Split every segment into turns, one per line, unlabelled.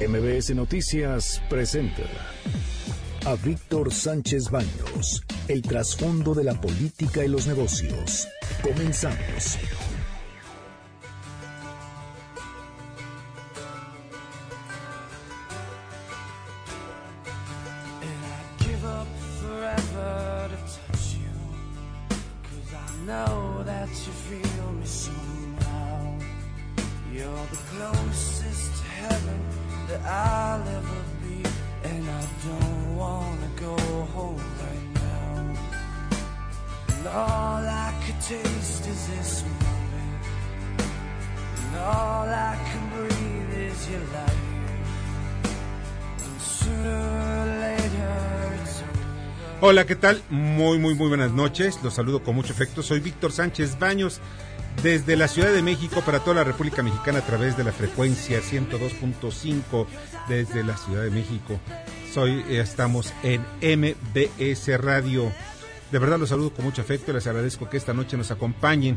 MBS Noticias presenta a Víctor Sánchez Baños, el trasfondo de la política y los negocios. Comenzamos.
Hola, ¿qué tal? Muy, muy, muy buenas noches. Los saludo con mucho afecto. Soy Víctor Sánchez Baños desde la Ciudad de México para toda la República Mexicana a través de la frecuencia 102.5 desde la Ciudad de México. Soy, eh, estamos en MBS Radio. De verdad los saludo con mucho afecto. Les agradezco que esta noche nos acompañen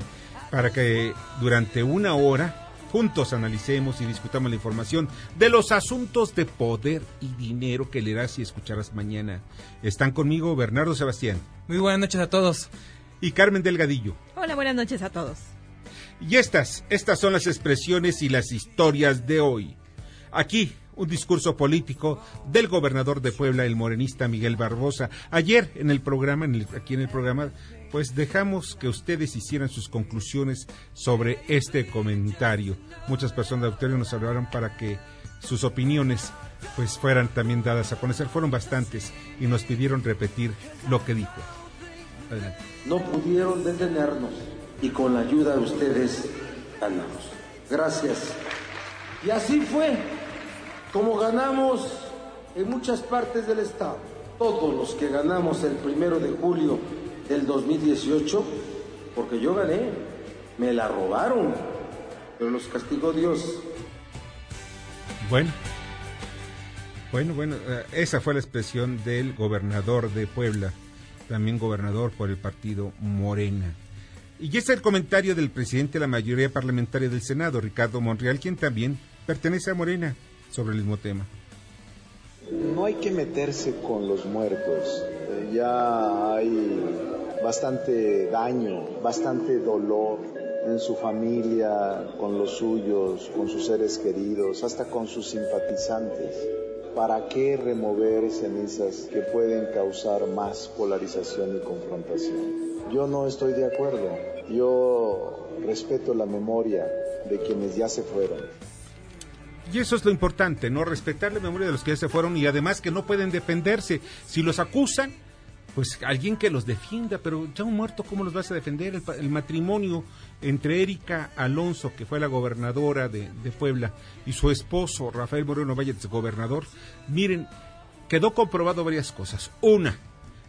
para que durante una hora juntos analicemos y discutamos la información de los asuntos de poder y dinero que leerás y escucharás mañana. Están conmigo Bernardo Sebastián.
Muy buenas noches a todos.
Y Carmen Delgadillo.
Hola, buenas noches a todos.
Y estas, estas son las expresiones y las historias de hoy. Aquí, un discurso político del gobernador de Puebla, el morenista Miguel Barbosa. Ayer en el programa, aquí en el programa, pues dejamos que ustedes hicieran sus conclusiones sobre este comentario. Muchas personas de auditorio nos hablaron para que sus opiniones pues fueran también dadas a conocer. Fueron bastantes y nos pidieron repetir lo que dijo.
Adelante. No pudieron detenernos y con la ayuda de ustedes ganamos. Gracias. Y así fue como ganamos en muchas partes del Estado. Todos los que ganamos el primero de julio del 2018, porque yo gané, me la robaron, pero los castigó Dios.
Bueno, bueno, bueno, eh, esa fue la expresión del gobernador de Puebla, también gobernador por el partido Morena. Y es el comentario del presidente de la mayoría parlamentaria del Senado, Ricardo Monreal, quien también pertenece a Morena sobre el mismo tema.
No hay que meterse con los muertos. Eh, ya hay bastante daño, bastante dolor en su familia, con los suyos, con sus seres queridos, hasta con sus simpatizantes. ¿Para qué remover cenizas que pueden causar más polarización y confrontación? Yo no estoy de acuerdo. Yo respeto la memoria de quienes ya se fueron.
Y eso es lo importante, ¿no? Respetar la memoria de los que ya se fueron y además que no pueden defenderse. Si los acusan, pues alguien que los defienda, pero ya un muerto, ¿cómo los vas a defender? El, matrimonio entre Erika Alonso, que fue la gobernadora de, de, Puebla, y su esposo, Rafael Moreno Valle, gobernador, miren, quedó comprobado varias cosas. Una,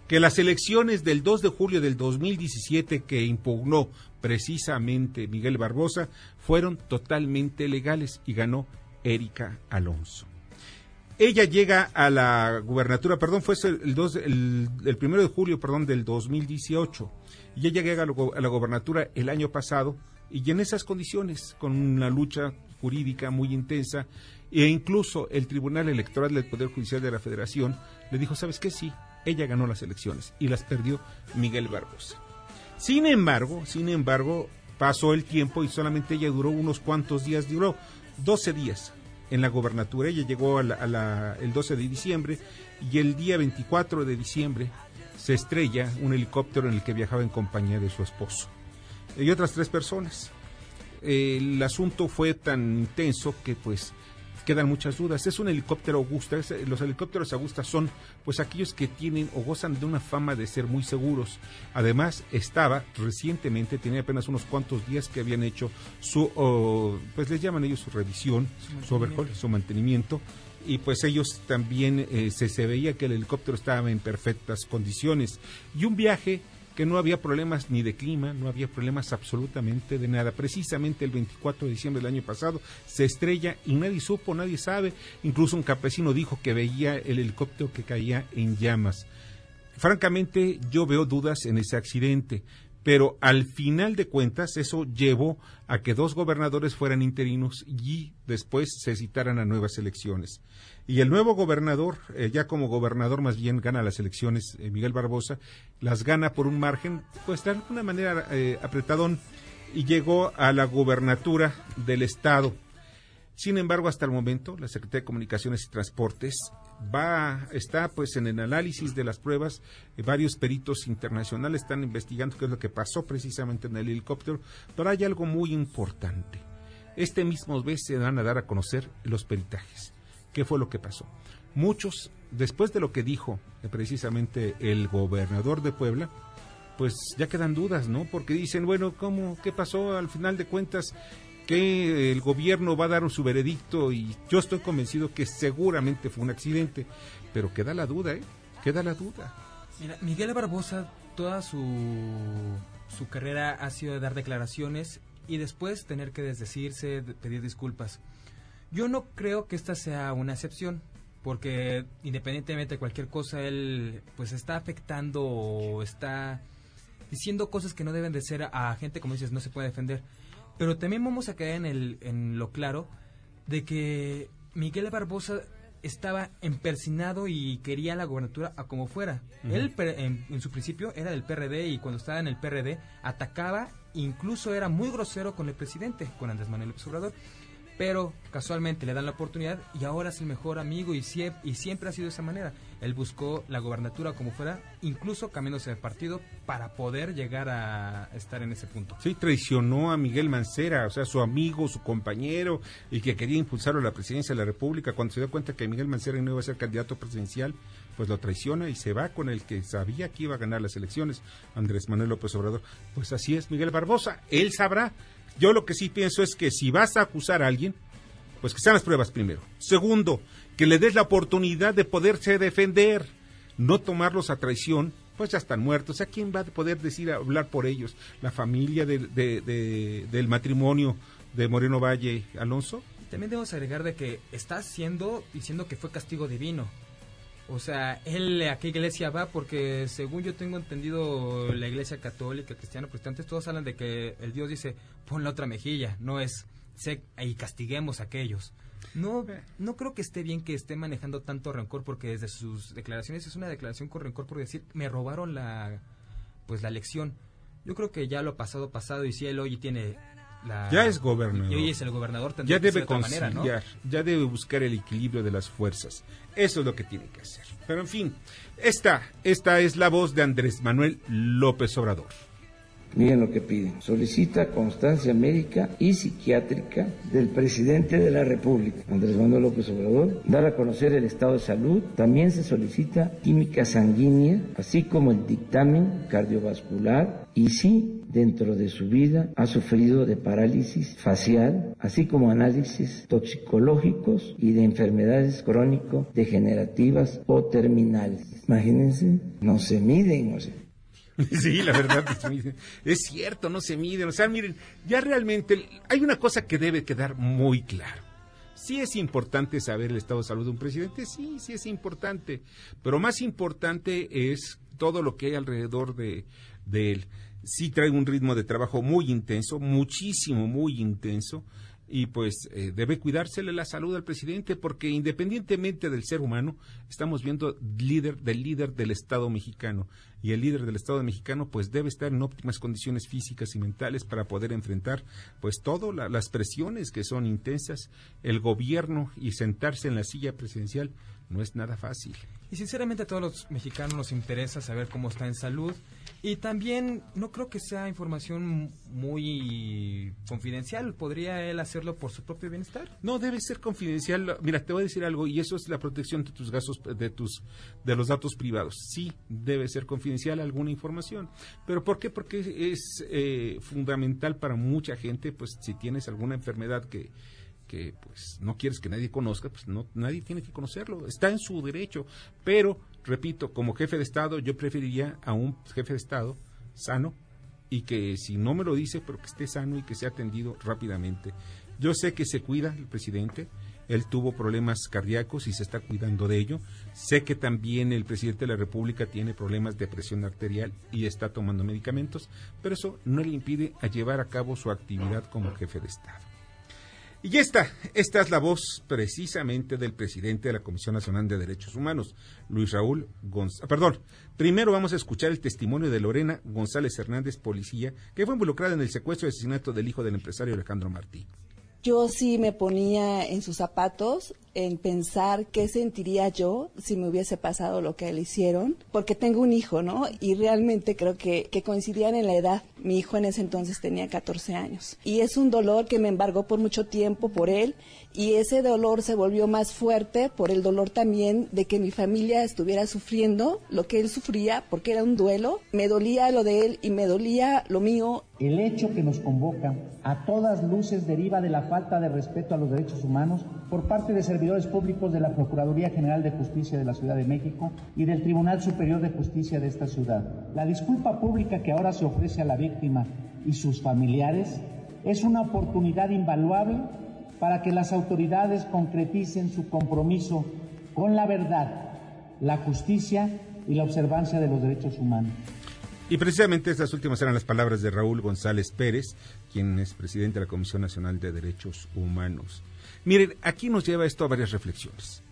que las elecciones del 2 de julio del 2017 que impugnó precisamente Miguel Barbosa fueron totalmente legales y ganó Erika Alonso. Ella llega a la gubernatura, perdón, fue el, dos, el, primero de julio, perdón, del 2018. Y ella llega a la, gobernatura el año pasado y en esas condiciones, con una lucha jurídica muy intensa, e incluso el Tribunal Electoral del Poder Judicial de la Federación le dijo, ¿sabes qué? Sí, ella ganó las elecciones y las perdió Miguel Barbosa. Sin embargo, sin embargo, pasó el tiempo y solamente ella duró unos cuantos días, duró 12 días en la gobernatura. Ella llegó el 12 de diciembre y el día 24 de diciembre se estrella un helicóptero en el que viajaba en compañía de su esposo y otras tres personas. El asunto fue tan intenso que pues quedan muchas dudas. Es un helicóptero Augusta. los helicópteros Augusta son pues aquellos que tienen o gozan de una fama de ser muy seguros. Además, estaba recientemente, tenía apenas unos cuantos días que habían hecho su, pues les llaman ellos su revisión, su, overhaul, su mantenimiento y pues ellos también eh, se, se veía que el helicóptero estaba en perfectas condiciones. Y un viaje que no había problemas ni de clima, no había problemas absolutamente de nada. Precisamente el 24 de diciembre del año pasado se estrella y nadie supo, nadie sabe. Incluso un campesino dijo que veía el helicóptero que caía en llamas. Francamente, yo veo dudas en ese accidente, pero al final de cuentas eso llevó a que dos gobernadores fueran interinos y después se citaran a nuevas elecciones. Y el nuevo gobernador, eh, ya como gobernador más bien gana las elecciones, eh, Miguel Barbosa, las gana por un margen, pues de alguna manera eh, apretadón, y llegó a la gubernatura del Estado. Sin embargo, hasta el momento, la Secretaría de Comunicaciones y Transportes va, está pues en el análisis de las pruebas, eh, varios peritos internacionales están investigando qué es lo que pasó precisamente en el helicóptero, pero hay algo muy importante. Este mismo vez se van a dar a conocer los peritajes. ¿Qué fue lo que pasó? Muchos, después de lo que dijo eh, precisamente el gobernador de Puebla, pues ya quedan dudas, ¿no? Porque dicen, bueno, ¿cómo? ¿Qué pasó? Al final de cuentas, que el gobierno va a dar su veredicto y yo estoy convencido que seguramente fue un accidente, pero queda la duda, ¿eh? Queda la duda.
Mira, Miguel Barbosa, toda su, su carrera ha sido de dar declaraciones y después tener que desdecirse, pedir disculpas. Yo no creo que esta sea una excepción, porque independientemente de cualquier cosa, él pues está afectando o está diciendo cosas que no deben de ser a gente, como dices, no se puede defender. Pero también vamos a caer en, el, en lo claro de que Miguel Barbosa estaba empersinado y quería la gobernatura a como fuera. Él en, en, su principio era del PRD y cuando estaba en el PRD atacaba, incluso era muy grosero con el presidente, con Andrés Manuel López Obrador pero casualmente le dan la oportunidad y ahora es el mejor amigo y, y siempre ha sido de esa manera. Él buscó la gobernatura como fuera, incluso cambiándose de partido para poder llegar a estar en ese punto.
Sí, traicionó a Miguel Mancera, o sea, su amigo, su compañero, y que quería impulsarlo a la presidencia de la República. Cuando se dio cuenta que Miguel Mancera no iba a ser candidato presidencial, pues lo traiciona y se va con el que sabía que iba a ganar las elecciones, Andrés Manuel López Obrador. Pues así es, Miguel Barbosa, él sabrá yo lo que sí pienso es que si vas a acusar a alguien, pues que sean las pruebas primero. Segundo, que le des la oportunidad de poderse defender, no tomarlos a traición, pues ya están muertos. ¿A quién va a poder decir, hablar por ellos? ¿La familia del matrimonio de Moreno Valle Alonso?
También debemos agregar de que está haciendo, diciendo que fue castigo divino. O sea, él a qué iglesia va porque según yo tengo entendido la iglesia católica, cristiana, protestantes, todos hablan de que el Dios dice, pon la otra mejilla, no es, sé, y castiguemos a aquellos. No, no creo que esté bien que esté manejando tanto rencor porque desde sus declaraciones es una declaración con rencor por decir, me robaron la, pues la elección. Yo creo que ya lo pasado pasado y si él hoy tiene
ya es gobernador.
Y hoy es el gobernador,
ya debe conciliar, ya debe buscar el equilibrio de las fuerzas. Eso es lo que tiene que hacer. Pero en fin, esta, esta es la voz de Andrés Manuel López Obrador.
Miren lo que piden. Solicita constancia médica y psiquiátrica del presidente de la República, Andrés Manuel López Obrador, dar a conocer el estado de salud. También se solicita química sanguínea, así como el dictamen cardiovascular y si dentro de su vida ha sufrido de parálisis facial, así como análisis toxicológicos y de enfermedades crónico-degenerativas o terminales. Imagínense, no se miden, o sea,
Sí, la verdad es cierto, no se miden. O sea, miren, ya realmente hay una cosa que debe quedar muy claro. Sí es importante saber el estado de salud de un presidente, sí, sí es importante, pero más importante es todo lo que hay alrededor de, de él. Sí trae un ritmo de trabajo muy intenso, muchísimo, muy intenso, y pues eh, debe cuidársele la salud al presidente porque independientemente del ser humano estamos viendo líder del líder del Estado mexicano. Y el líder del Estado mexicano pues debe estar en óptimas condiciones físicas y mentales para poder enfrentar pues todas las presiones que son intensas. El gobierno y sentarse en la silla presidencial no es nada fácil.
Y sinceramente a todos los mexicanos nos interesa saber cómo está en salud y también no creo que sea información muy confidencial. ¿Podría él hacerlo por su propio bienestar?
No, debe ser confidencial. Mira, te voy a decir algo y eso es la protección de tus gastos, de tus, de los datos privados. Sí, debe ser confidencial alguna información. ¿Pero por qué? Porque es eh, fundamental para mucha gente, pues si tienes alguna enfermedad que que pues no quieres que nadie conozca, pues no nadie tiene que conocerlo, está en su derecho, pero repito, como jefe de Estado yo preferiría a un jefe de Estado sano y que si no me lo dice, pero que esté sano y que sea atendido rápidamente. Yo sé que se cuida el presidente, Él tuvo problemas cardíacos y se está cuidando de ello. Sé que también el presidente de la República tiene problemas de presión arterial y está tomando medicamentos, pero eso no le impide a llevar a cabo su actividad como jefe de Estado. Y esta, esta es la voz precisamente del presidente de la Comisión Nacional de Derechos Humanos, Luis Raúl González. Perdón, primero vamos a escuchar el testimonio de Lorena González Hernández, policía, que fue involucrada en el secuestro y asesinato del hijo del empresario Alejandro Martí.
Yo sí me ponía en sus zapatos en pensar qué sentiría yo si me hubiese pasado lo que le hicieron, porque tengo un hijo, ¿no? Y realmente creo que, que coincidían en la edad. Mi hijo en ese entonces tenía 14 años. Y es un dolor que me embargó por mucho tiempo por él y ese dolor se volvió más fuerte por el dolor también de que mi familia estuviera sufriendo lo que él sufría porque era un duelo. Me dolía lo de él y me dolía lo mío.
El hecho que nos convoca a todas luces deriva de la falta de respeto a los derechos humanos por parte de servidores públicos de la Procuraduría General de Justicia de la Ciudad de México y del Tribunal Superior de Justicia de esta ciudad. La disculpa pública que ahora se ofrece a la víctima y sus familiares es una oportunidad invaluable para que las autoridades concreticen su compromiso con la verdad, la justicia y la observancia de los derechos humanos.
Y precisamente estas últimas eran las palabras de Raúl González Pérez, quien es presidente de la Comisión Nacional de Derechos Humanos. Miren, aquí nos lleva esto a varias reflexiones.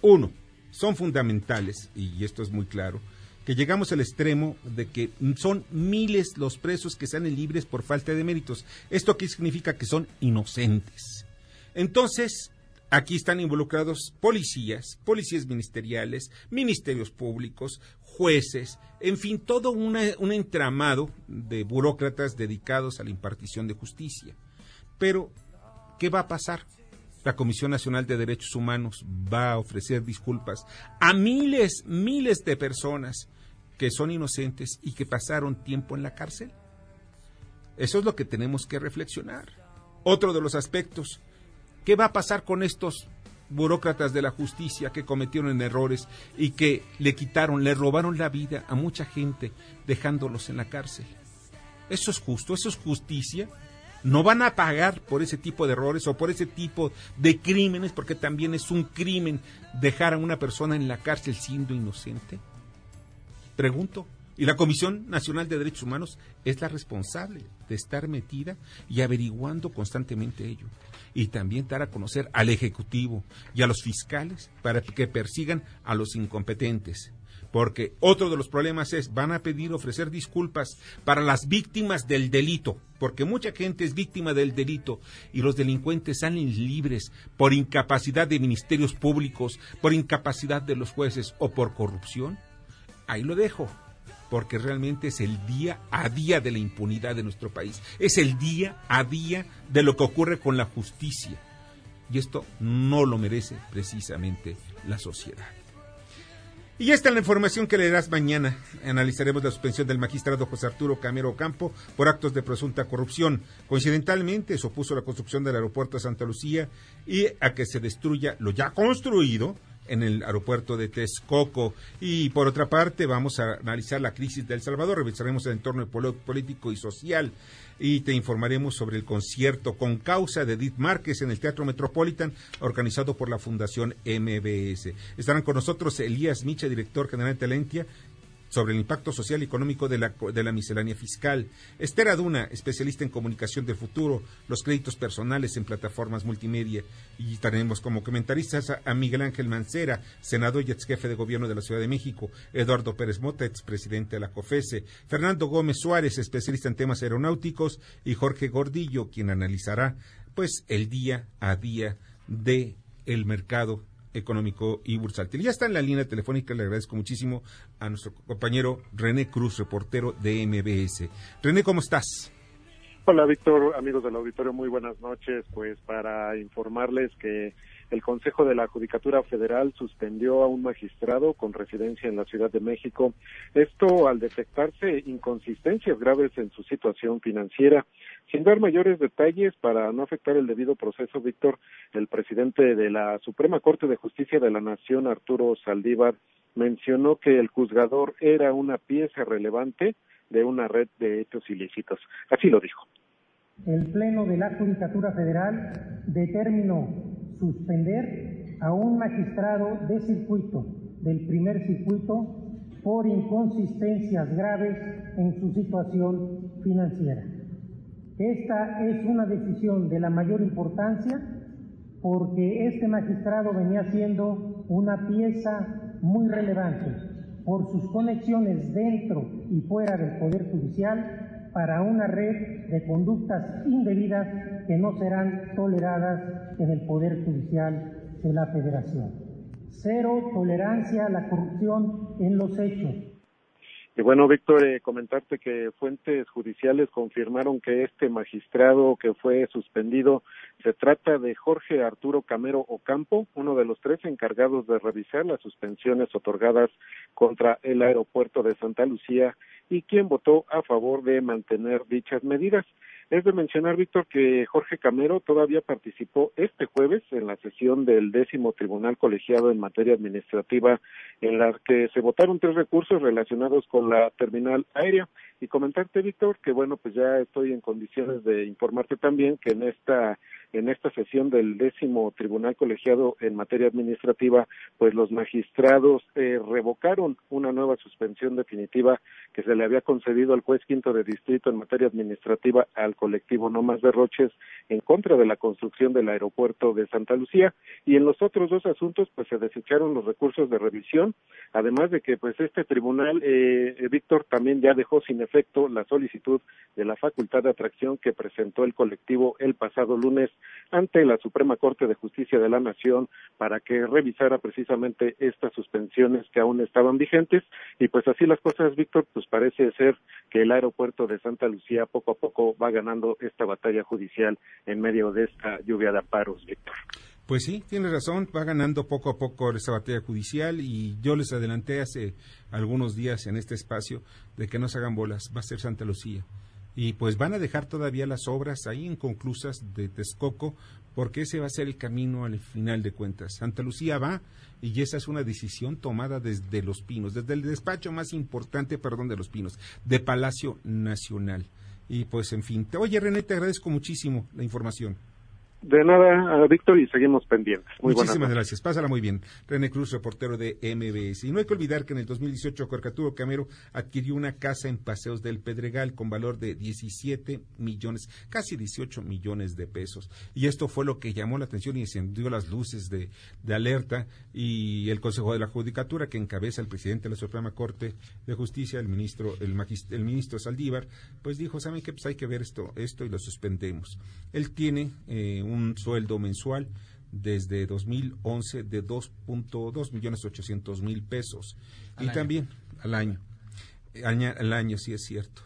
Uno, son fundamentales, y esto es muy claro, que llegamos al extremo de que son miles los presos que salen libres por falta de méritos. ¿Esto qué significa? Que son inocentes. Entonces, aquí están involucrados policías, policías ministeriales, ministerios públicos, jueces, en fin, todo un entramado de burócratas dedicados a la impartición de justicia. Pero, ¿qué va a pasar? La Comisión Nacional de Derechos Humanos va a ofrecer disculpas a miles, miles de personas que son inocentes y que pasaron tiempo en la cárcel. Eso es lo que tenemos que reflexionar. Otro de los aspectos, ¿Qué va a pasar con estos burócratas de la justicia que cometieron errores y que le quitaron, le robaron la vida a mucha gente dejándolos en la cárcel? ¿Eso es justo? ¿Eso es justicia? ¿No van a pagar por ese tipo de errores o por ese tipo de crímenes? Porque también es un crimen dejar a una persona en la cárcel siendo inocente. Pregunto. Y la Comisión Nacional de Derechos Humanos es la responsable de estar metida y averiguando constantemente ello y también dar a conocer al Ejecutivo y a los fiscales para que persigan a los incompetentes. Porque otro de los problemas es, van a pedir ofrecer disculpas para las víctimas del delito, porque mucha gente es víctima del delito y los delincuentes salen libres por incapacidad de ministerios públicos, por incapacidad de los jueces o por corrupción. Ahí lo dejo porque realmente es el día a día de la impunidad de nuestro país, es el día a día de lo que ocurre con la justicia. Y esto no lo merece precisamente la sociedad. Y esta es la información que leerás mañana. Analizaremos la suspensión del magistrado José Arturo Camero Campo por actos de presunta corrupción. Coincidentalmente, se opuso a la construcción del aeropuerto de Santa Lucía y a que se destruya lo ya construido en el aeropuerto de Texcoco. Y por otra parte, vamos a analizar la crisis de El Salvador, revisaremos el entorno político y social y te informaremos sobre el concierto con causa de Edith Márquez en el Teatro Metropolitan, organizado por la Fundación MBS. Estarán con nosotros Elías Micha, director general de Talentia, sobre el impacto social y económico de la, de la miscelánea fiscal. Esther Aduna, especialista en comunicación del futuro, los créditos personales en plataformas multimedia. Y tenemos como comentaristas a, Miguel Ángel Mancera, senador y ex jefe de gobierno de la Ciudad de México, Eduardo Pérez Mota, expresidente de la COFESE, Fernando Gómez Suárez, especialista en temas aeronáuticos, y Jorge Gordillo, quien analizará pues el día a día de el mercado económico y bursátil. Ya está en la línea telefónica, le agradezco muchísimo a nuestro compañero René Cruz, reportero de MBS. René, ¿cómo estás?
Hola, Víctor, amigos del auditorio, muy buenas noches. Pues para informarles que el Consejo de la Judicatura Federal suspendió a un magistrado con residencia en la Ciudad de México, esto al detectarse inconsistencias graves en su situación financiera. Sin dar mayores detalles para no afectar el debido proceso, Víctor, el presidente de la Suprema Corte de Justicia de la Nación, Arturo Saldívar, mencionó que el juzgador era una pieza relevante de una red de hechos ilícitos. Así lo dijo.
El Pleno de la Judicatura Federal determinó suspender a un magistrado de circuito, del primer circuito, por inconsistencias graves en su situación financiera. Esta es una decisión de la mayor importancia porque este magistrado venía siendo una pieza muy relevante por sus conexiones dentro y fuera del Poder Judicial para una red de conductas indebidas que no serán toleradas en el Poder Judicial de la Federación. Cero tolerancia a la corrupción en los hechos
y bueno, Víctor, eh, comentarte que fuentes judiciales confirmaron que este magistrado que fue suspendido se trata de Jorge Arturo Camero Ocampo, uno de los tres encargados de revisar las suspensiones otorgadas contra el aeropuerto de Santa Lucía y quien votó a favor de mantener dichas medidas. Es de mencionar, Víctor, que Jorge Camero todavía participó este jueves en la sesión del décimo Tribunal Colegiado en materia administrativa, en la que se votaron tres recursos relacionados con la terminal aérea. Y comentarte, Víctor, que bueno, pues ya estoy en condiciones de informarte también que en esta en esta sesión del décimo Tribunal Colegiado en materia administrativa, pues los magistrados eh, revocaron una nueva suspensión definitiva que se le había concedido al juez quinto de distrito en materia administrativa al colectivo No Más Derroches en contra de la construcción del aeropuerto de Santa Lucía. Y en los otros dos asuntos pues se desecharon los recursos de revisión, además de que pues este tribunal, eh, Víctor, también ya dejó sin efecto la solicitud de la facultad de atracción que presentó el colectivo el pasado lunes ante la Suprema Corte de Justicia de la Nación para que revisara precisamente estas suspensiones que aún estaban vigentes y pues así las cosas, Víctor, pues parece ser que el aeropuerto de Santa Lucía poco a poco va ganando esta batalla judicial en medio de esta lluvia de amparos, Víctor.
Pues sí, tiene razón, va ganando poco a poco esta batalla judicial y yo les adelanté hace algunos días en este espacio de que no se hagan bolas, va a ser Santa Lucía y pues van a dejar todavía las obras ahí inconclusas de Texcoco porque ese va a ser el camino al final de cuentas. Santa Lucía va y esa es una decisión tomada desde Los Pinos, desde el despacho más importante, perdón, de Los Pinos, de Palacio Nacional. Y pues en fin, oye René, te agradezco muchísimo la información.
De nada, Víctor, y seguimos pendientes.
Muchísimas gracias. Pásala muy bien. René Cruz, reportero de MBS. Y no hay que olvidar que en el 2018 Corcaturo Camero adquirió una casa en Paseos del Pedregal con valor de 17 millones, casi 18 millones de pesos. Y esto fue lo que llamó la atención y encendió las luces de, alerta. Y el Consejo de la Judicatura, que encabeza el presidente de la Suprema Corte de Justicia, el ministro, el, el ministro Saldívar, pues dijo, ¿saben qué? Pues hay que ver esto, esto y lo suspendemos. Él tiene eh, un sueldo mensual desde 2011 de 2.2 millones 800 mil pesos. Y también al año. al año sí es cierto.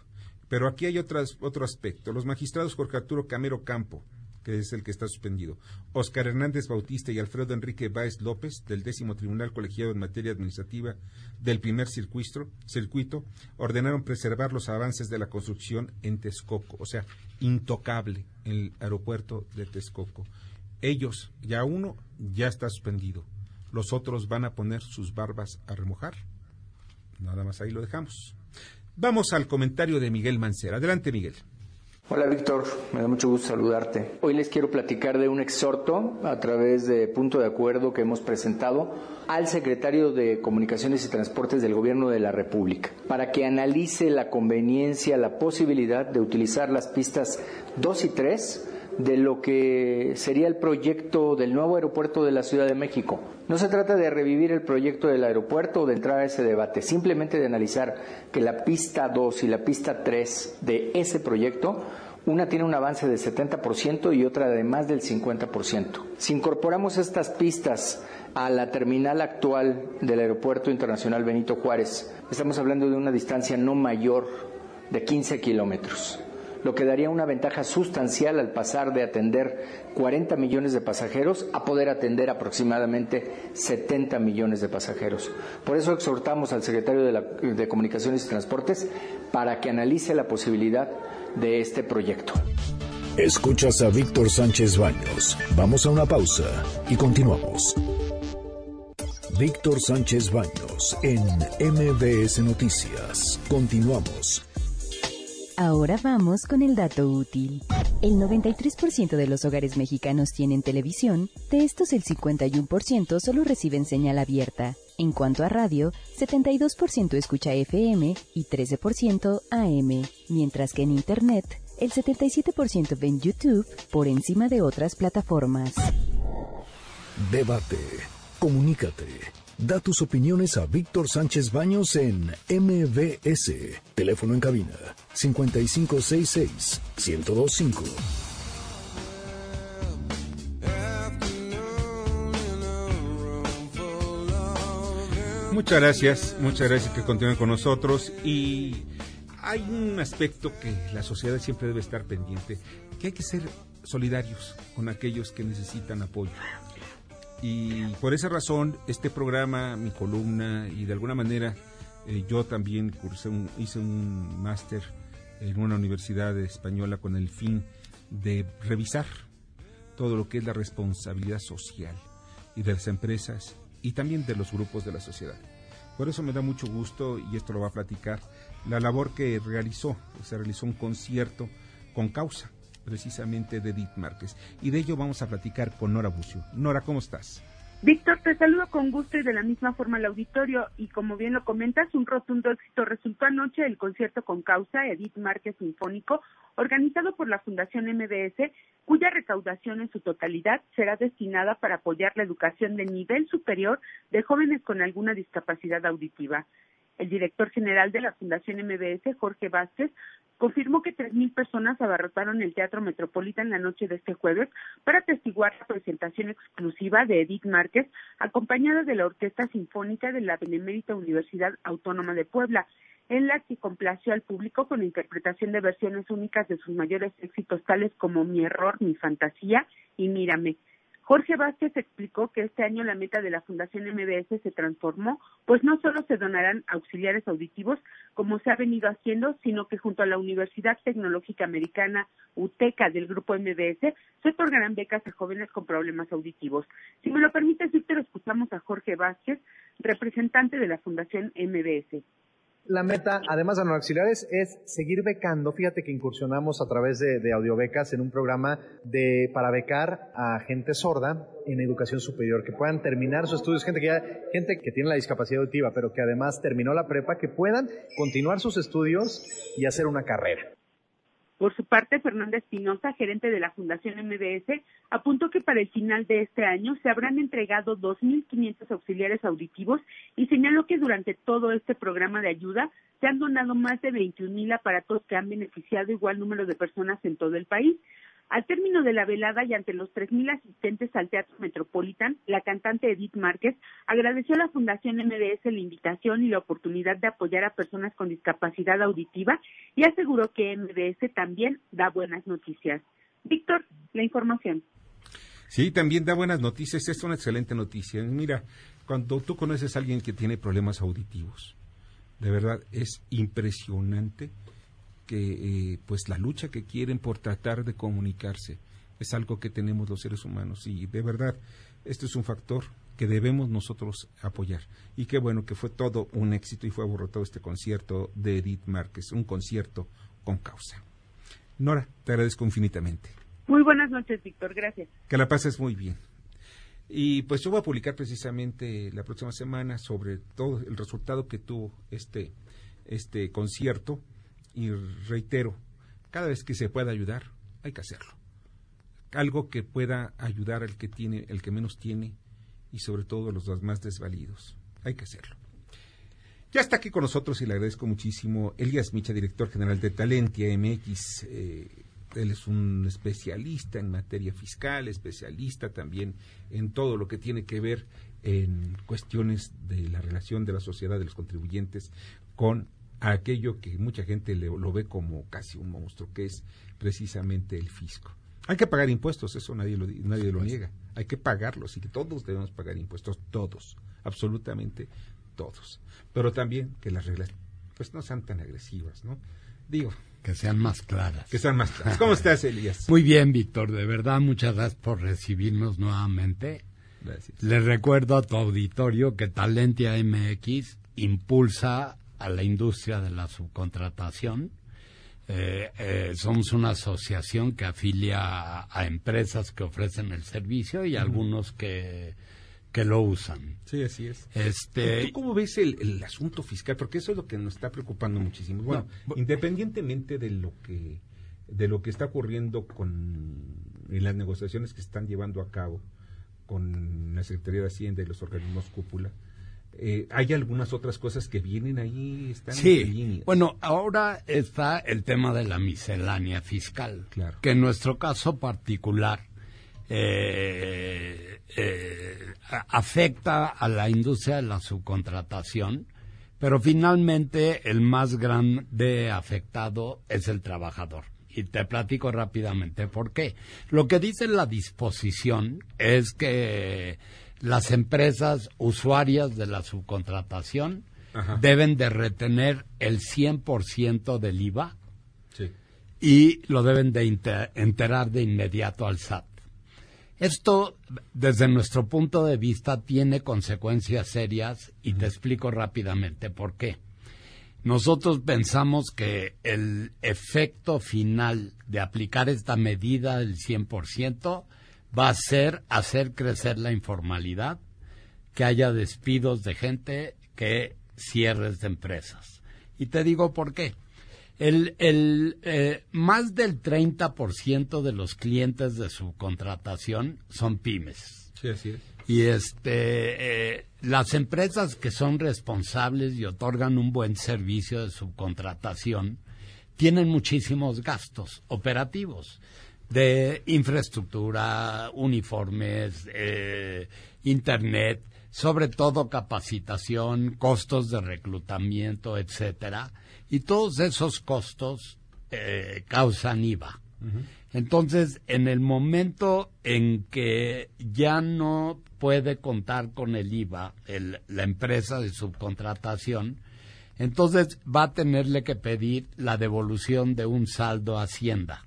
Pero aquí hay otras, otro aspecto. Los magistrados Jorge Arturo Camero Campo que es el que está suspendido. Oscar Hernández Bautista y Alfredo Enrique Báez López del décimo tribunal colegiado en materia administrativa del primer circuito, circuito ordenaron preservar los avances de la construcción en Texcoco. O sea intocable el aeropuerto de Texcoco. Ellos, ya uno, ya está suspendido. Los otros van a poner sus barbas a remojar. Nada más ahí lo dejamos. Vamos al comentario de Miguel Mancera. Adelante, Miguel.
Hola Víctor, me da mucho gusto saludarte. Hoy les quiero platicar de un exhorto a través de punto de acuerdo que hemos presentado al secretario de Comunicaciones y Transportes del Gobierno de la República para que analice la conveniencia, la posibilidad de utilizar las pistas 2 y 3 de lo que sería el proyecto del nuevo aeropuerto de la Ciudad de México. No se trata de revivir el proyecto del aeropuerto o de entrar a ese debate, simplemente de analizar que la pista 2 y la pista 3 de ese proyecto una tiene un avance del 70% y otra de más del 50%. Si incorporamos estas pistas a la terminal actual del Aeropuerto Internacional Benito Juárez, estamos hablando de una distancia no mayor de 15 kilómetros lo que daría una ventaja sustancial al pasar de atender 40 millones de pasajeros a poder atender aproximadamente 70 millones de pasajeros. Por eso exhortamos al secretario de, de Comunicaciones y Transportes para que analice la posibilidad de este proyecto.
Escuchas a Víctor Sánchez Baños. Vamos a una pausa y continuamos. Víctor Sánchez Baños en MBS Noticias. Continuamos.
Ahora vamos con el dato útil. El 93% de los hogares mexicanos tienen televisión, de estos el 51% solo reciben señal abierta. En cuanto a radio, 72% escucha FM y 13% AM, mientras que en Internet, el 77% ven YouTube por encima de otras plataformas.
Debate. Comunícate. Da tus opiniones a Víctor Sánchez Baños en MBS. Teléfono en cabina 5566 1025.
Muchas gracias, muchas gracias que continúen con nosotros y hay un aspecto que la sociedad siempre debe estar pendiente, que hay que ser solidarios con aquellos que necesitan apoyo. Y por esa razón, este programa, mi columna y de alguna manera eh, yo también cursé hice un máster en una universidad española con el fin de revisar todo lo que es la responsabilidad social y de las empresas y también de los grupos de la sociedad. Por eso me da mucho gusto, y esto lo va a platicar, la labor que realizó. Se realizó un concierto con causa precisamente de Edith Márquez. Y de ello vamos a platicar con Nora Bucio. Nora, ¿cómo estás?
Víctor, te saludo con gusto y de la misma forma al auditorio. Y como bien lo comentas, un rotundo éxito resultó anoche el concierto con causa Edith Márquez Sinfónico, organizado por la Fundación MBS, cuya recaudación en su totalidad será destinada para apoyar la educación de nivel superior de jóvenes con alguna discapacidad auditiva. El director general de la Fundación MBS, Jorge Vázquez, confirmó que 3.000 personas abarrotaron el Teatro Metropolitan la noche de este jueves para atestiguar la presentación exclusiva de Edith Márquez, acompañada de la Orquesta Sinfónica de la Benemérita Universidad Autónoma de Puebla, en la que complació al público con interpretación de versiones únicas de sus mayores éxitos tales como Mi Error, Mi Fantasía y Mírame. Jorge Vázquez explicó que este año la meta de la Fundación MBS se transformó, pues no solo se donarán auxiliares auditivos, como se ha venido haciendo, sino que junto a la Universidad Tecnológica Americana UTECA del Grupo MBS se otorgarán becas a jóvenes con problemas auditivos. Si me lo permite, Víctor, escuchamos a Jorge Vázquez, representante de la Fundación MBS.
La meta, además de los auxiliares, es seguir becando. Fíjate que incursionamos a través de, de audiobecas en un programa de, para becar a gente sorda en educación superior, que puedan terminar sus estudios, gente que, ya, gente que tiene la discapacidad auditiva, pero que además terminó la prepa, que puedan continuar sus estudios y hacer una carrera.
Por su parte, Fernanda Espinosa, gerente de la Fundación MBS, apuntó que para el final de este año se habrán entregado 2.500 auxiliares auditivos y señaló que durante todo este programa de ayuda se han donado más de 21.000 aparatos que han beneficiado igual número de personas en todo el país. Al término de la velada y ante los 3.000 asistentes al Teatro Metropolitan, la cantante Edith Márquez agradeció a la Fundación MBS la invitación y la oportunidad de apoyar a personas con discapacidad auditiva y aseguró que MBS también da buenas noticias. Víctor, la información.
Sí, también da buenas noticias. Es una excelente noticia. Mira, cuando tú conoces a alguien que tiene problemas auditivos, de verdad es impresionante que eh, pues la lucha que quieren por tratar de comunicarse es algo que tenemos los seres humanos y de verdad esto es un factor que debemos nosotros apoyar. Y qué bueno que fue todo un éxito y fue abortado este concierto de Edith Márquez, un concierto con causa. Nora, te agradezco infinitamente.
Muy buenas noches, Víctor, gracias.
Que la pases muy bien. Y pues yo voy a publicar precisamente la próxima semana sobre todo el resultado que tuvo este, este concierto y reitero, cada vez que se pueda ayudar, hay que hacerlo. Algo que pueda ayudar al que tiene, el que menos tiene y sobre todo a los más desvalidos. Hay que hacerlo. Ya está aquí con nosotros y le agradezco muchísimo Elías Micha, director general de Talentia MX. Eh, él es un especialista en materia fiscal, especialista también en todo lo que tiene que ver en cuestiones de la relación de la sociedad de los contribuyentes con aquello que mucha gente lo ve como casi un monstruo, que es precisamente el fisco. Hay que pagar impuestos, eso nadie lo, nadie lo niega. Hay que pagarlos y que todos debemos pagar impuestos, todos, absolutamente todos. Pero también que las reglas pues no sean tan agresivas, ¿no? Digo.
Que sean más claras.
Que sean más claras. ¿Cómo estás, Elías?
Muy bien, Víctor. De verdad, muchas gracias por recibirnos nuevamente.
Gracias.
Les recuerdo a tu auditorio que Talentia MX impulsa a la industria de la subcontratación Eh, eh, somos una asociación que afilia a, empresas que ofrecen el servicio y algunos que, que lo usan.
Sí, así es.
Este,
¿Tú cómo ves el, asunto fiscal? Porque eso es lo que nos está preocupando muchísimo. Bueno, independientemente de lo que de lo que está ocurriendo con en las negociaciones que se están llevando a cabo con la Secretaría de Hacienda y los organismos cúpula, eh, hay algunas otras cosas que vienen ahí, están
sí. Bueno, ahora está el tema de la miscelánea fiscal,
claro.
que en nuestro caso particular eh, eh, afecta a la industria de la subcontratación, pero finalmente el más grande afectado es el trabajador. Y te platico rápidamente por qué. Lo que dice la disposición es que las empresas usuarias de la subcontratación deben de retener el 100% del IVA y lo deben de enterar de inmediato al SAT. Esto, desde nuestro punto de vista, tiene consecuencias serias y te explico rápidamente por qué. Nosotros pensamos que el efecto final de aplicar esta medida del 100% va a ser hacer crecer la informalidad, que haya despidos de gente, que cierres de empresas. Y te digo por qué. El, el eh, más del 30% de los clientes de su contratación son pymes.
Sí, así es.
Y este, eh, las empresas que son responsables y otorgan un buen servicio de subcontratación tienen muchísimos gastos operativos de infraestructura, uniformes, eh, internet, sobre todo capacitación, costos de reclutamiento, etcétera, y todos esos costos eh, causan IVA. Entonces, en el momento en que ya no puede contar con el IVA, la empresa de subcontratación, entonces va a tenerle que pedir la devolución de un saldo a Hacienda.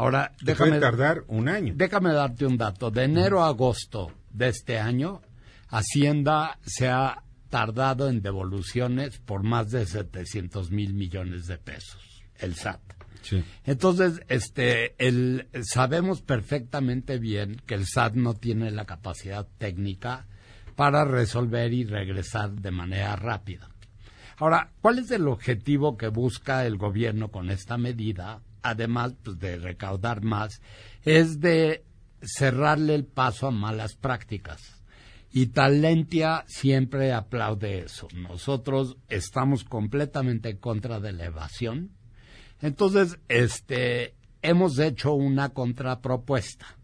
Ahora, déjame
tardar un año.
Déjame darte un dato. De enero a agosto de este año, Hacienda se ha tardado en devoluciones por más de 700 mil millones de pesos, el SAT. Entonces, este, el, sabemos perfectamente bien que el SAT no tiene la capacidad técnica para resolver y regresar de manera rápida. Ahora, ¿cuál es el objetivo que busca el gobierno con esta medida? Además pues, de recaudar más, es de cerrarle el paso a malas prácticas. Y Talentia siempre aplaude eso. Nosotros estamos completamente en contra de la evasión. Entonces, este, hemos hecho una contrapropuesta.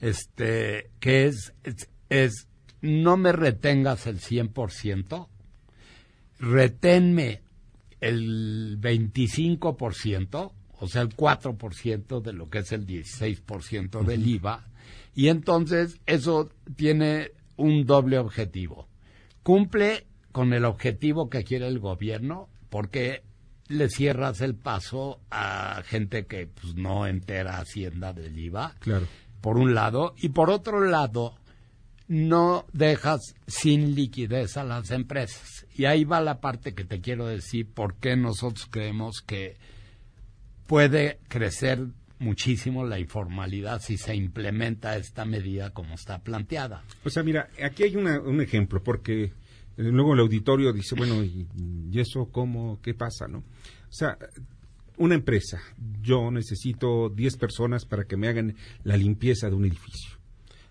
Este, que es, es, es no me retengas el 100%, reténme el 25%, o sea, el 4% de lo que es el 16% del IVA, y entonces eso tiene un doble objetivo. Cumple con el objetivo que quiere el gobierno, porque le cierras el paso a gente que pues, no entera Hacienda del IVA,
claro.
por un lado, y por otro lado, no dejas sin liquidez a las empresas. Y ahí va la parte que te quiero decir, por qué nosotros creemos que puede crecer muchísimo la informalidad si se implementa esta medida como está planteada.
O sea, mira, aquí hay un ejemplo, porque eh, luego el auditorio dice, bueno, ¿y, eso cómo, qué pasa, no? O sea, una empresa, yo necesito 10 personas para que me hagan la limpieza de un edificio.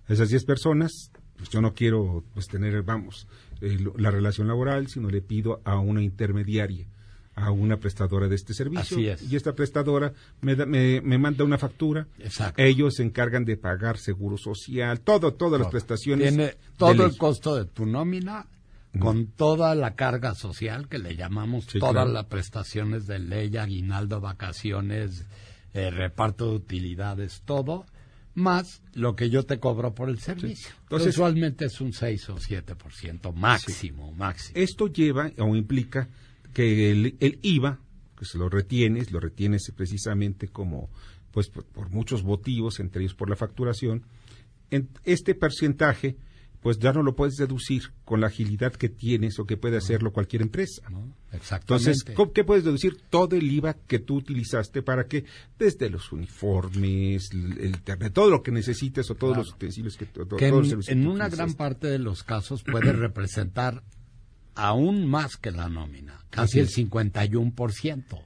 Esas 10 personas, pues yo no quiero pues tener, vamos, eh, la relación laboral, sino le pido a una intermediaria a una prestadora de este servicio.
Así es.
Y esta prestadora me, me, manda una factura.
Exacto.
Ellos se encargan de pagar seguro social, todo, todas las prestaciones.
Tiene todo el costo de tu nómina con toda la carga social que le llamamos, todas las prestaciones de ley, aguinaldo, vacaciones, eh, reparto de utilidades, todo, más lo que yo te cobro por el servicio. Entonces, Usualmente es un 6 o 7% máximo, máximo.
Esto lleva o implica que el, IVA, que se lo retienes, lo retienes precisamente como, pues por, muchos motivos, entre ellos por la facturación, en este porcentaje pues ya no lo puedes deducir con la agilidad que tienes o que puede hacerlo cualquier empresa.
Exactamente.
Entonces, ¿qué puedes deducir? Todo el IVA que tú utilizaste para que, desde los uniformes, el, internet, todo lo que necesites o todos los utensilios que,
todo, que en, en una gran parte de los casos puede representar aún más que la nómina, casi el 51%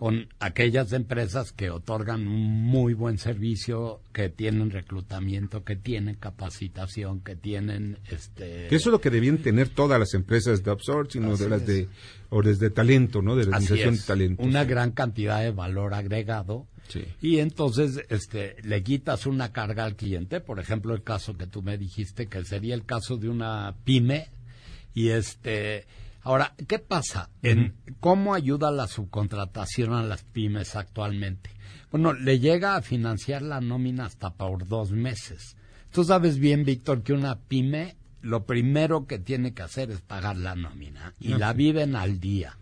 con aquellas empresas que otorgan un muy buen servicio, que tienen reclutamiento, que tienen capacitación, que tienen este
eso es lo que debían tener todas las empresas de outsourcing o de las de o desde talento, ¿no? De la organización de talento.
Una gran cantidad de valor agregado. Y entonces este le quitas una carga al cliente, por ejemplo, el caso que tú me dijiste que sería el caso de una pyme y este Ahora, ¿qué pasa? En ¿Cómo ayuda la subcontratación a las pymes actualmente? Bueno, le llega a financiar la nómina hasta por dos meses. Tú sabes bien, Víctor, que una pyme lo primero que tiene que hacer es pagar la nómina y la viven al día.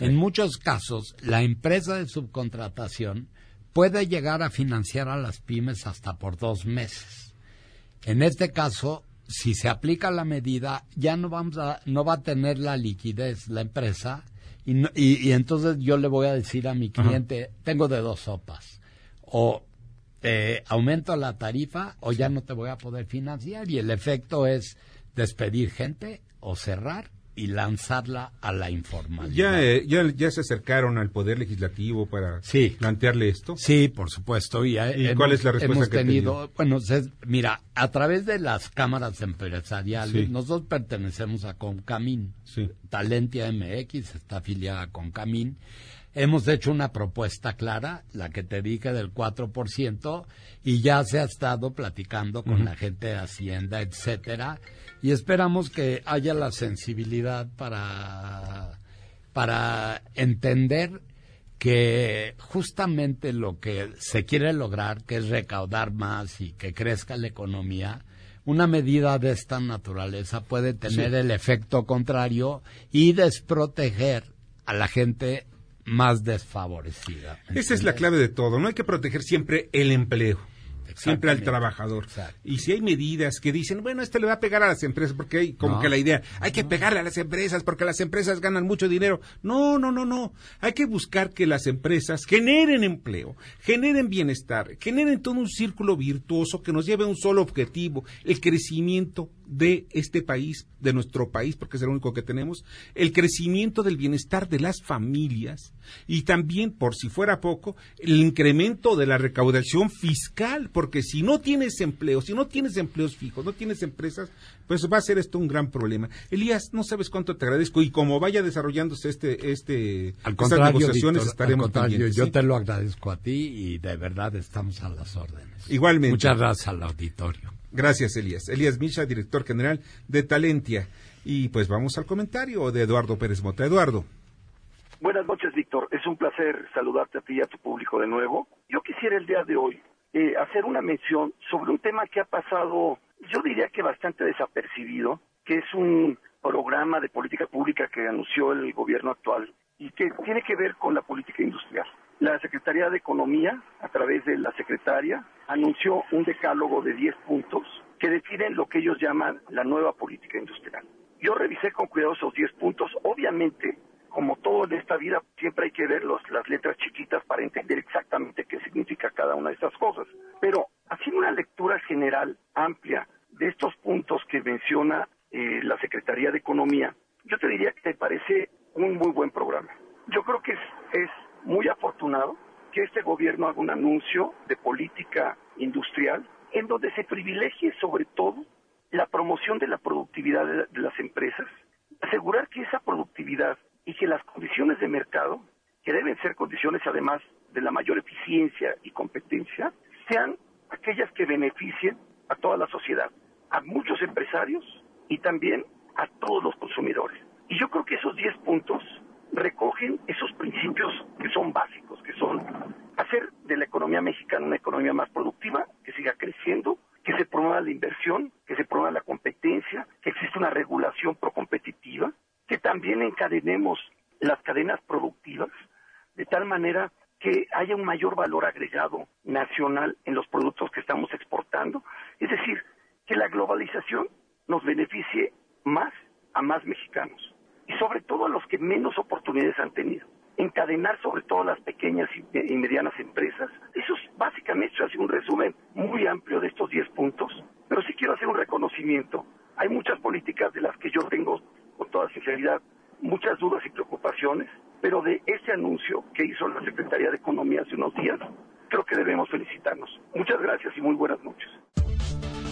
En muchos casos, la empresa de subcontratación puede llegar a financiar a las pymes hasta por dos meses. En este caso, si se aplica la medida, ya no vamos a, no va a tener la liquidez la empresa y, y, entonces yo le voy a decir a mi cliente, tengo de dos sopas, o eh, aumento la tarifa o ya no te voy a poder financiar y el efecto es despedir gente o cerrar y lanzarla a la informalidad.
¿Ya, eh, ya, ya se acercaron al Poder Legislativo para plantearle esto?
Sí, por supuesto. ¿Y,
cuál es la respuesta
hemos tenido? Bueno, mira, a través de las cámaras empresariales, nosotros pertenecemos a Concamín. Talentia MX está afiliada a Concamín. Hemos hecho una propuesta clara, la que te dije del 4%, y ya se ha estado platicando con la gente de Hacienda, etcétera y esperamos que haya la sensibilidad para, para entender que justamente lo que se quiere lograr, que es recaudar más y que crezca la economía, una medida de esta naturaleza puede tener el efecto contrario y desproteger a la gente más desfavorecida.
Esa es la clave de todo, no hay que proteger siempre el empleo siempre al trabajador. Y si hay medidas que dicen, bueno, esto le va a pegar a las empresas, porque hay como que la idea, hay que pegarle a las empresas porque las empresas ganan mucho dinero. No, no, no, no. Hay que buscar que las empresas generen empleo, generen bienestar, generen todo un círculo virtuoso que nos lleve a un solo objetivo, el crecimiento de este país, de nuestro país, porque es el único que tenemos, el crecimiento del bienestar de las familias y también, por si fuera poco, el incremento de la recaudación fiscal, porque si no tienes empleo, si no tienes empleos fijos, no tienes empresas, pues va a ser esto un gran problema. Elías, no sabes cuánto te agradezco y como vaya desarrollándose este, este,
al estas negociaciones estaremos Yo te lo agradezco a ti y de verdad estamos a las órdenes.
Igualmente.
Muchas gracias al auditorio.
Gracias, Elías. Elías Misha, director general de Talentia. Y pues vamos al comentario de Eduardo Pérez Mota. Eduardo.
Buenas noches, Víctor. Es un placer saludarte a ti y a tu público de nuevo. Yo quisiera el día de hoy eh, hacer una mención sobre un tema que ha pasado, yo diría que bastante desapercibido, que es un programa de política pública que anunció el gobierno actual y que tiene que ver con la política industrial. La Secretaría de Economía, a través de la secretaria, anunció un decálogo de 10 puntos que definen lo que ellos llaman la nueva política industrial. Yo revisé con cuidado esos 10 puntos. Obviamente, como todo en esta vida, siempre hay que ver las letras chiquitas para entender exactamente qué significa cada una de estas cosas. Pero haciendo una lectura general, amplia, de estos puntos que menciona eh, la Secretaría de Economía, yo te diría que me parece un muy buen programa. Yo creo que es muy afortunado que este gobierno haga un anuncio de política industrial en donde se privilegie sobre todo la promoción de la productividad de, las empresas, asegurar que esa productividad y que las condiciones de mercado, que deben ser condiciones además de la mayor eficiencia y competencia, sean aquellas que beneficien a toda la sociedad, a muchos empresarios y también a todos los consumidores. Y yo creo que esos 10 puntos recogen esos principios que son básicos, que son hacer de la economía mexicana una economía más productiva, que siga creciendo, que se promueva la inversión, que se promueva la competencia, que exista una regulación procompetitiva, que también encadenemos las cadenas productivas de tal manera que haya un mayor valor agregado nacional en los productos que estamos exportando. Es decir, que la globalización nos beneficie más a más mexicanos y sobre todo a los que menos oportunidades han tenido. Encadenar sobre todo las pequeñas y medianas empresas. Eso es básicamente, yo hace un resumen muy amplio de estos 10 puntos, pero sí quiero hacer un reconocimiento. Hay muchas políticas de las que yo tengo, con toda sinceridad, muchas dudas y preocupaciones, pero de ese anuncio que hizo la Secretaría de Economía hace unos días, creo que debemos felicitarnos. Muchas gracias y muy buenas noches.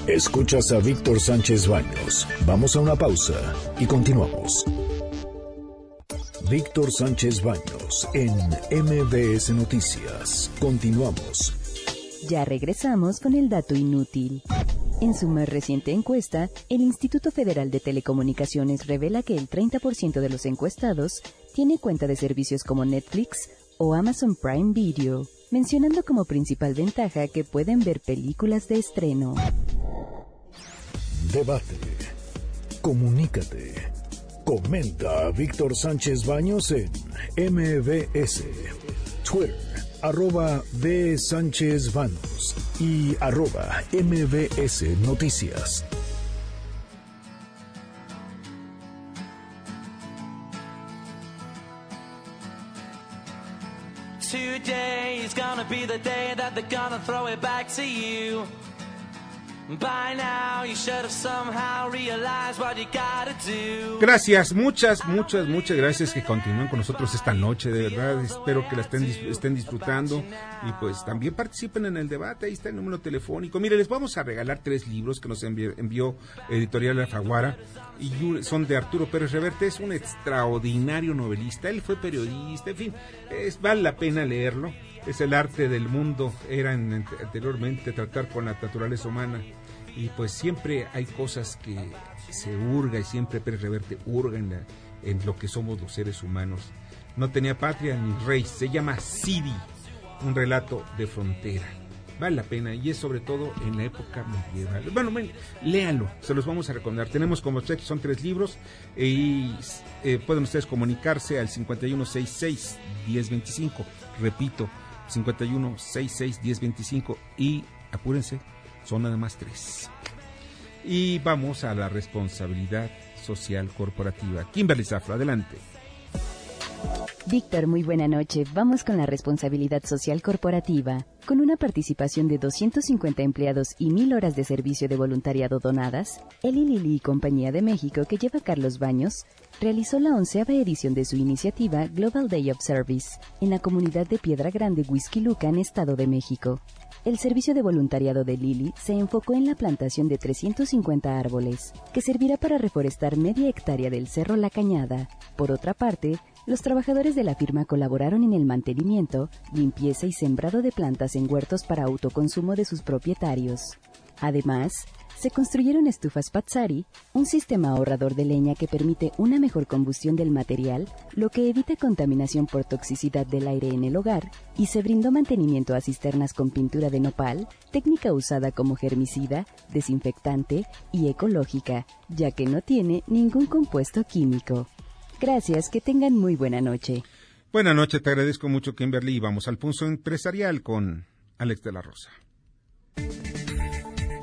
Escuchas a Víctor Sánchez Baños. Vamos a una pausa y continuamos. Víctor Sánchez Baños en MBS Noticias. Continuamos.
Ya regresamos con el dato inútil. En su más reciente encuesta, el Instituto Federal de Telecomunicaciones revela que el 30% de los encuestados tiene cuenta de servicios como Netflix o Amazon Prime Video, mencionando como principal ventaja que pueden ver películas de estreno.
Debate. Comunícate. Comenta Víctor Sánchez Baños en MBS, Twitter, arroba B. Sánchez Baños y arroba MBS Noticias.
Today is gonna be the day that they're gonna throw it back to you.
Gracias, muchas, muchas, muchas gracias que continúen con nosotros esta noche, de verdad, espero que la estén, estén disfrutando y pues también participen en el debate, ahí está el número telefónico. Mire, les vamos a regalar tres libros que nos envió, envió Editorial Alfaguara y son de Arturo Pérez Reverte, es un extraordinario novelista, él fue periodista, en fin, es, vale la pena leerlo es el arte del mundo, era anteriormente tratar con la naturaleza humana. Y pues siempre hay cosas que se hurga y siempre Pérez Reverte hurga en, en lo que somos los seres humanos. No tenía patria ni rey, se llama Sidi, un relato de frontera. Vale la pena y es sobre todo en la época medieval. Bueno, léanlo, se los vamos a recomendar. Tenemos como tres, son tres libros y eh, pueden ustedes comunicarse al 5166 1025. Repito, 51 66 10 25 y apúrense, son nada más tres. Y vamos a la responsabilidad social corporativa. Kimberly Zafra, adelante.
Víctor, muy buena noche. Vamos con la responsabilidad social corporativa. Con una participación de 250 empleados y mil horas de servicio de voluntariado donadas, Eli Lili y Compañía de México, que lleva Carlos Baños, realizó la onceava edición de su iniciativa Global Day of Service en la comunidad de Piedra Grande, Whisky Lucan, Estado de México. El servicio de voluntariado de Lili se enfocó en la plantación de 350 árboles, que servirá para reforestar media hectárea del Cerro La Cañada. Por otra parte, los trabajadores de la firma colaboraron en el mantenimiento, limpieza y sembrado de plantas en huertos para autoconsumo de sus propietarios. Además, se construyeron estufas Pazzari, un sistema ahorrador de leña que permite una mejor combustión del material, lo que evita contaminación por toxicidad del aire en el hogar, y se brindó mantenimiento a cisternas con pintura de nopal, técnica usada como germicida, desinfectante y ecológica, ya que no tiene ningún compuesto químico. Gracias, que tengan muy buena noche.
Buenas noches, te agradezco mucho, Kimberly. Vamos al punto empresarial con Alex de la Rosa.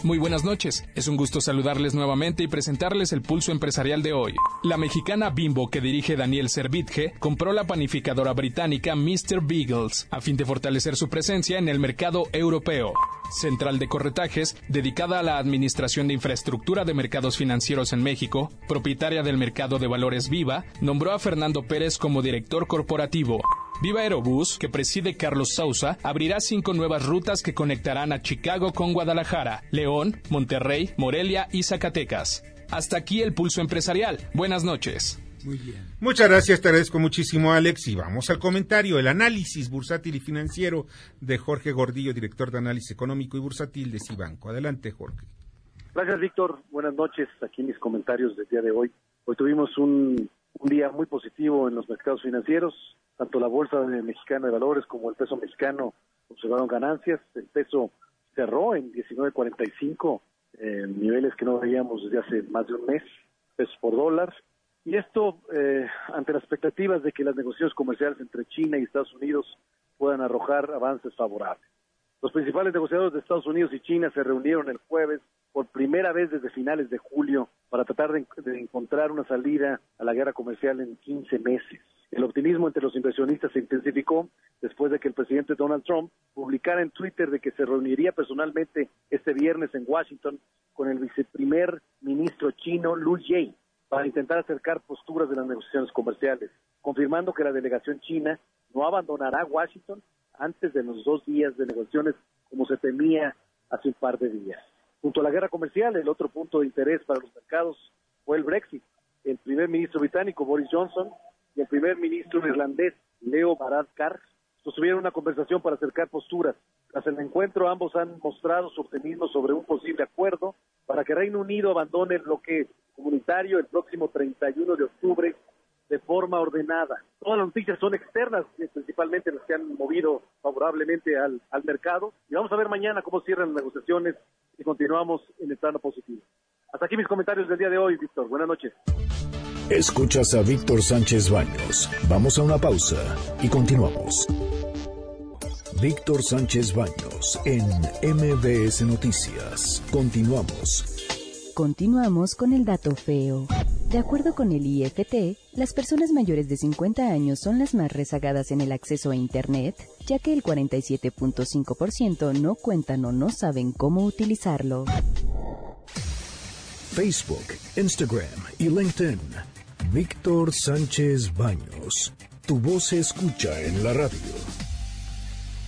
Muy buenas noches. Es un gusto saludarles nuevamente y presentarles el pulso empresarial de hoy. La mexicana Bimbo que dirige Daniel Servitje compró la panificadora británica Mr. Beagles a fin de fortalecer su presencia en el mercado europeo. Central de Corretajes, dedicada a la administración de infraestructura de mercados financieros en México, propietaria del mercado de valores Viva, nombró a Fernando Pérez como director corporativo. Viva Aerobús, que preside Carlos Sousa, abrirá cinco nuevas rutas que conectarán a Chicago con Guadalajara, León, Monterrey, Morelia y Zacatecas. Hasta aquí el pulso empresarial. Buenas noches.
Muy bien. Muchas gracias, te agradezco muchísimo, Alex. Y vamos al comentario, el análisis bursátil y financiero de Jorge Gordillo, director de análisis económico y bursátil de Cibanco. Adelante, Jorge.
Gracias, Víctor. Buenas noches. Aquí mis comentarios del día de hoy. Hoy tuvimos un, un día muy positivo en los mercados financieros tanto la Bolsa Mexicana de Valores como el peso mexicano observaron ganancias. El peso cerró en 19.45, eh, niveles que no veíamos desde hace más de un mes, pesos por dólar. Y esto eh, ante las expectativas de que las negociaciones comerciales entre China y Estados Unidos puedan arrojar avances favorables.
Los principales negociadores de Estados Unidos y China se reunieron el jueves por primera vez desde finales de julio para tratar de, encontrar una salida a la guerra comercial en 15 meses. El optimismo entre los inversionistas se intensificó después de que el presidente Donald Trump publicara en Twitter de que se reuniría personalmente este viernes en Washington con el viceprimer ministro chino Lu Jie para intentar acercar posturas de las negociaciones comerciales, confirmando que la delegación china no abandonará Washington antes de los dos días de negociaciones como se temía hace un par de días. Junto a la guerra comercial, el otro punto de interés para los mercados fue el Brexit. El primer ministro británico Boris Johnson y el primer ministro irlandés Leo Varadkar sostuvieron una conversación para acercar posturas. Tras el encuentro, ambos han mostrado su optimismo sobre un posible acuerdo para que Reino Unido abandone el bloque comunitario el próximo 31 de octubre de forma ordenada. Todas las noticias son externas, principalmente las que han movido favorablemente al, al mercado. Y vamos a ver mañana cómo cierran las negociaciones y continuamos en el plano positivo. Hasta aquí mis comentarios del día de hoy, Víctor. Buenas noches.
Escuchas a Víctor Sánchez Baños. Vamos a una pausa y continuamos. Víctor Sánchez Baños en MBS Noticias. Continuamos.
Continuamos con el dato feo. De acuerdo con el IFT, las personas mayores de 50 años son las más rezagadas en el acceso a Internet, ya que el 47.5% no cuentan o no saben cómo utilizarlo.
Facebook, Instagram y LinkedIn. Víctor Sánchez Baños. Tu voz se escucha en la radio.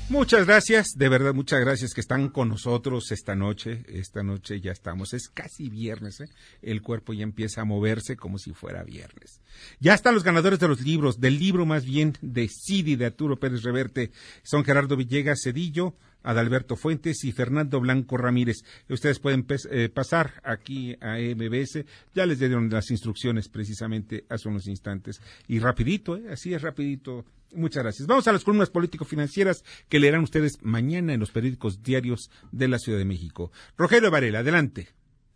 Muchas gracias, de verdad, muchas gracias que están con nosotros esta noche. Esta noche ya estamos, es casi viernes, ¿eh? el cuerpo ya empieza a moverse como si fuera viernes. Ya están los ganadores de los libros, del libro más bien de Cidi de Arturo Pérez Reverte. Son Gerardo Villegas Cedillo, Adalberto Fuentes y Fernando Blanco Ramírez. Ustedes pueden eh, pasar aquí a MBS. Ya les dieron las instrucciones precisamente hace unos instantes. Y rapidito, ¿eh? así es rapidito Muchas gracias. Vamos a las columnas político-financieras que leerán ustedes mañana en los periódicos diarios de la Ciudad de México. Rogelio Varela, adelante.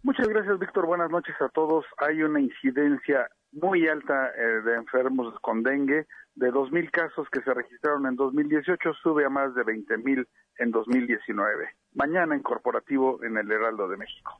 Muchas gracias, Víctor. Buenas noches a todos. Hay una incidencia muy alta eh, de enfermos con dengue. De 2.000 casos que se registraron en 2018, sube a más de 20.000 en 2019. Mañana en corporativo en el Heraldo de México.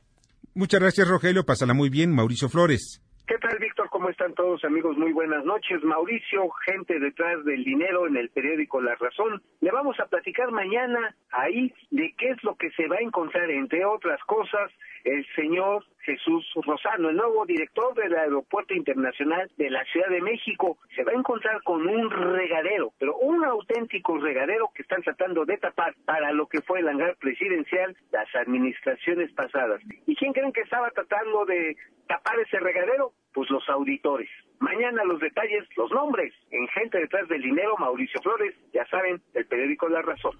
Muchas gracias, Rogelio. Pásala muy bien. Mauricio Flores.
¿Qué tal, Víctor? ¿Cómo están todos, amigos? Muy buenas noches. Mauricio, gente detrás del dinero en el periódico La Razón. Le vamos a platicar mañana ahí de qué es lo que se va a encontrar, entre otras cosas, el señor Jesús Rosano, el nuevo director del Aeropuerto Internacional de la Ciudad de México, se va a encontrar con un regadero, pero un auténtico regadero que están tratando de tapar para lo que fue el hangar presidencial las administraciones pasadas. ¿Y quién creen que estaba tratando de tapar ese regadero? Pues los auditores. Mañana los detalles, los nombres, en Gente detrás del dinero, Mauricio Flores, ya saben, el periódico La Razón.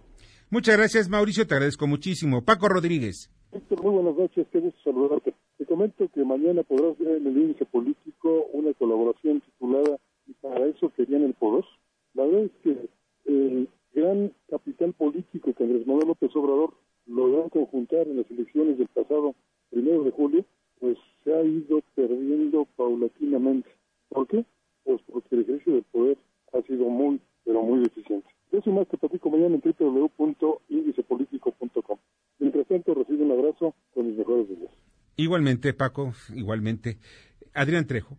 Muchas gracias, Mauricio, te agradezco muchísimo. Paco Rodríguez.
Muy buenas noches, qué gusto saludarte. Te comento que mañana podrás ver en el índice político una colaboración titulada Y para eso querían el poder. La verdad es que el gran capital político que Andrés Manuel López Obrador logró conjuntar en las elecciones del pasado primero de julio, pues se ha ido perdiendo paulatinamente. ¿Por qué? Pues porque el ejercicio del poder ha sido muy, pero muy deficiente. Eso más te platico mañana en www.indicepolitico.com. Mientras tanto, recibe un abrazo con mis mejores deseos.
Igualmente, Paco, igualmente. Adrián Trejo.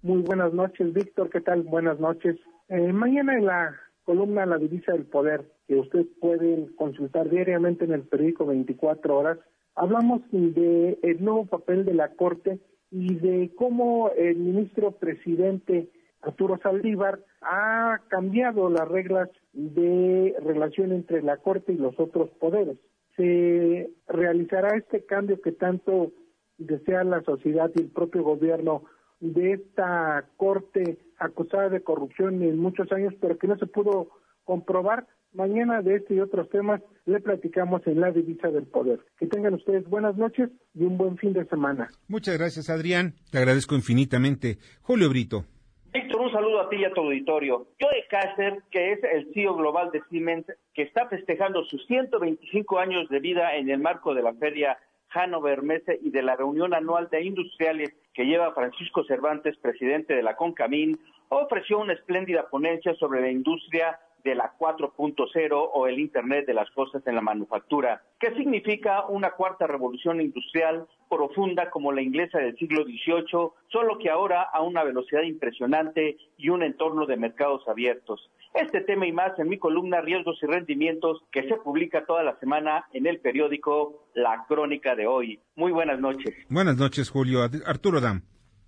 Muy buenas noches, Víctor. ¿Qué tal? Buenas noches. Eh, mañana en la columna La Divisa del Poder, que ustedes pueden consultar diariamente en el periódico 24 horas, hablamos de el nuevo papel de la Corte y de cómo el ministro presidente Arturo Saldívar ha cambiado las reglas de relación entre la Corte y los otros poderes se realizará este cambio que tanto desea la sociedad y el propio gobierno de esta corte acusada de corrupción en muchos años, pero que no se pudo comprobar. Mañana de este y otros temas le platicamos en la divisa del poder. Que tengan ustedes buenas noches y un buen fin de semana.
Muchas gracias, Adrián. Te agradezco infinitamente. Julio Brito.
Víctor, un saludo a ti y a tu auditorio. Joe Kasser, que es el CEO global de Siemens, que está festejando sus 125 años de vida en el marco de la feria Hannover Messe y de la reunión anual de industriales que lleva Francisco Cervantes, presidente de la CONCAMIN, ofreció una espléndida ponencia sobre la industria de la 4.0 o el Internet de las cosas en la manufactura. ¿Qué significa una cuarta revolución industrial profunda como la inglesa del siglo XVIII, solo que ahora a una velocidad impresionante y un entorno de mercados abiertos? Este tema y más en mi columna Riesgos y Rendimientos que se publica toda la semana en el periódico La Crónica de hoy. Muy buenas noches.
Buenas noches, Julio. Arturo Dam.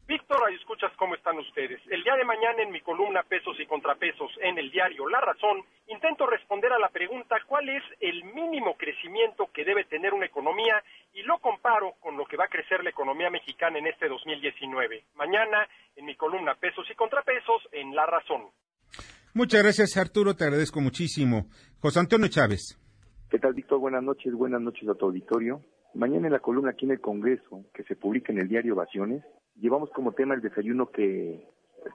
Víctor, ahí escuchas cómo están ustedes. El día de mañana en mi columna Pesos y Contrapesos en el diario La Razón, intento responder a la pregunta cuál es el mínimo crecimiento que debe tener una economía y lo comparo con lo que va a crecer la economía mexicana en este 2019. Mañana en mi columna Pesos y Contrapesos en La Razón.
Muchas gracias, Arturo. Te agradezco muchísimo. José Antonio Chávez.
¿Qué tal, Víctor? Buenas noches. Buenas noches a tu auditorio. Mañana en la columna aquí en el Congreso, que se publica en el diario Ovaciones, llevamos como tema el desayuno que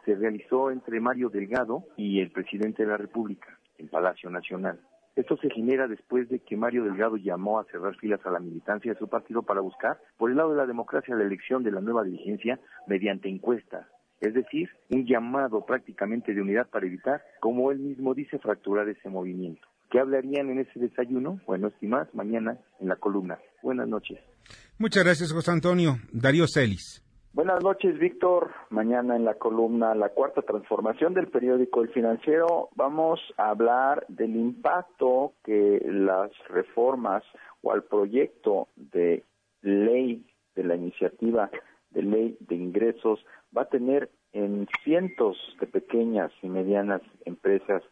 se realizó entre Mario Delgado y el presidente de la República en Palacio Nacional. Esto se genera después de que Mario Delgado llamó a cerrar filas a la militancia de su partido para buscar, por el lado de la democracia, la elección de la nueva dirigencia mediante encuestas. Es decir, un llamado prácticamente de unidad para evitar, como él mismo dice, fracturar ese movimiento. ¿Qué hablarían en ese desayuno? Bueno, y más, mañana en la columna. Buenas noches.
Muchas gracias, José Antonio. Darío Celis.
Buenas noches, Víctor. Mañana en la columna La Cuarta Transformación del periódico El Financiero vamos a hablar del impacto que las reformas o al proyecto de ley de la iniciativa de ley de ingresos va a tener en cientos de pequeñas y medianas empresas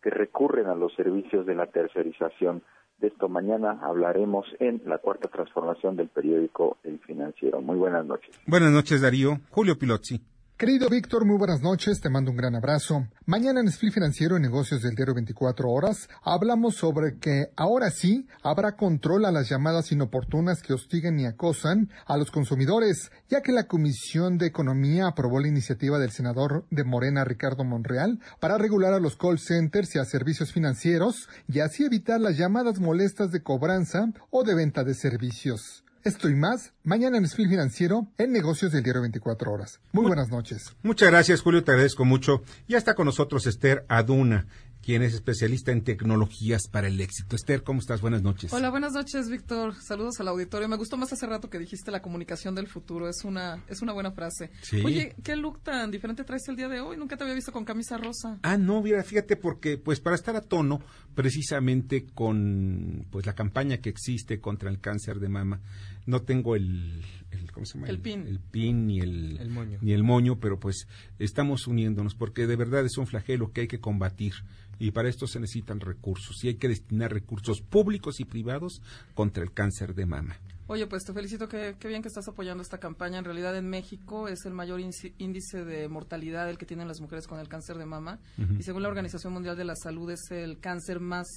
que recurren a los servicios de la tercerización de esto mañana hablaremos en la cuarta transformación del periódico El Financiero. Muy buenas noches.
Buenas noches, Darío. Julio Pilotzi.
Querido Víctor, muy buenas noches, te mando un gran abrazo. Mañana en Split Financiero y Negocios del Diario 24 Horas hablamos sobre que ahora sí habrá control a las llamadas inoportunas que hostigan y acosan a los consumidores, ya que la Comisión de Economía aprobó la iniciativa del senador de Morena Ricardo Monreal para regular a los call centers y a servicios financieros y así evitar las llamadas molestas de cobranza o de venta de servicios. Esto y más, mañana en Spil Financiero, en Negocios del Diario 24 Horas. Muy buenas noches.
Muchas gracias, Julio, te agradezco mucho. Ya está con nosotros Esther Aduna, quien es especialista en tecnologías para el éxito. Esther, ¿cómo estás? Buenas noches.
Hola, buenas noches, Víctor. Saludos al auditorio. Me gustó más hace rato que dijiste la comunicación del futuro. Es una, es una buena frase.
Sí.
Oye, ¿qué look tan diferente traes el día de hoy? Nunca te había visto con camisa rosa.
Ah, no, mira, fíjate, porque pues para estar a tono precisamente con pues la campaña que existe contra el cáncer de mama, no tengo el, el ¿cómo se llama?
El pin.
El pin ni el,
El moño.
ni el moño, pero pues estamos uniéndonos porque de verdad es un flagelo que hay que combatir y para esto se necesitan recursos y hay que destinar recursos públicos y privados contra el cáncer de mama.
Oye, pues te felicito, qué, qué bien que estás apoyando esta campaña. En realidad en México es el mayor índice- de mortalidad el que tienen las mujeres con el cáncer de mama y según la Organización Mundial de la Salud es el cáncer más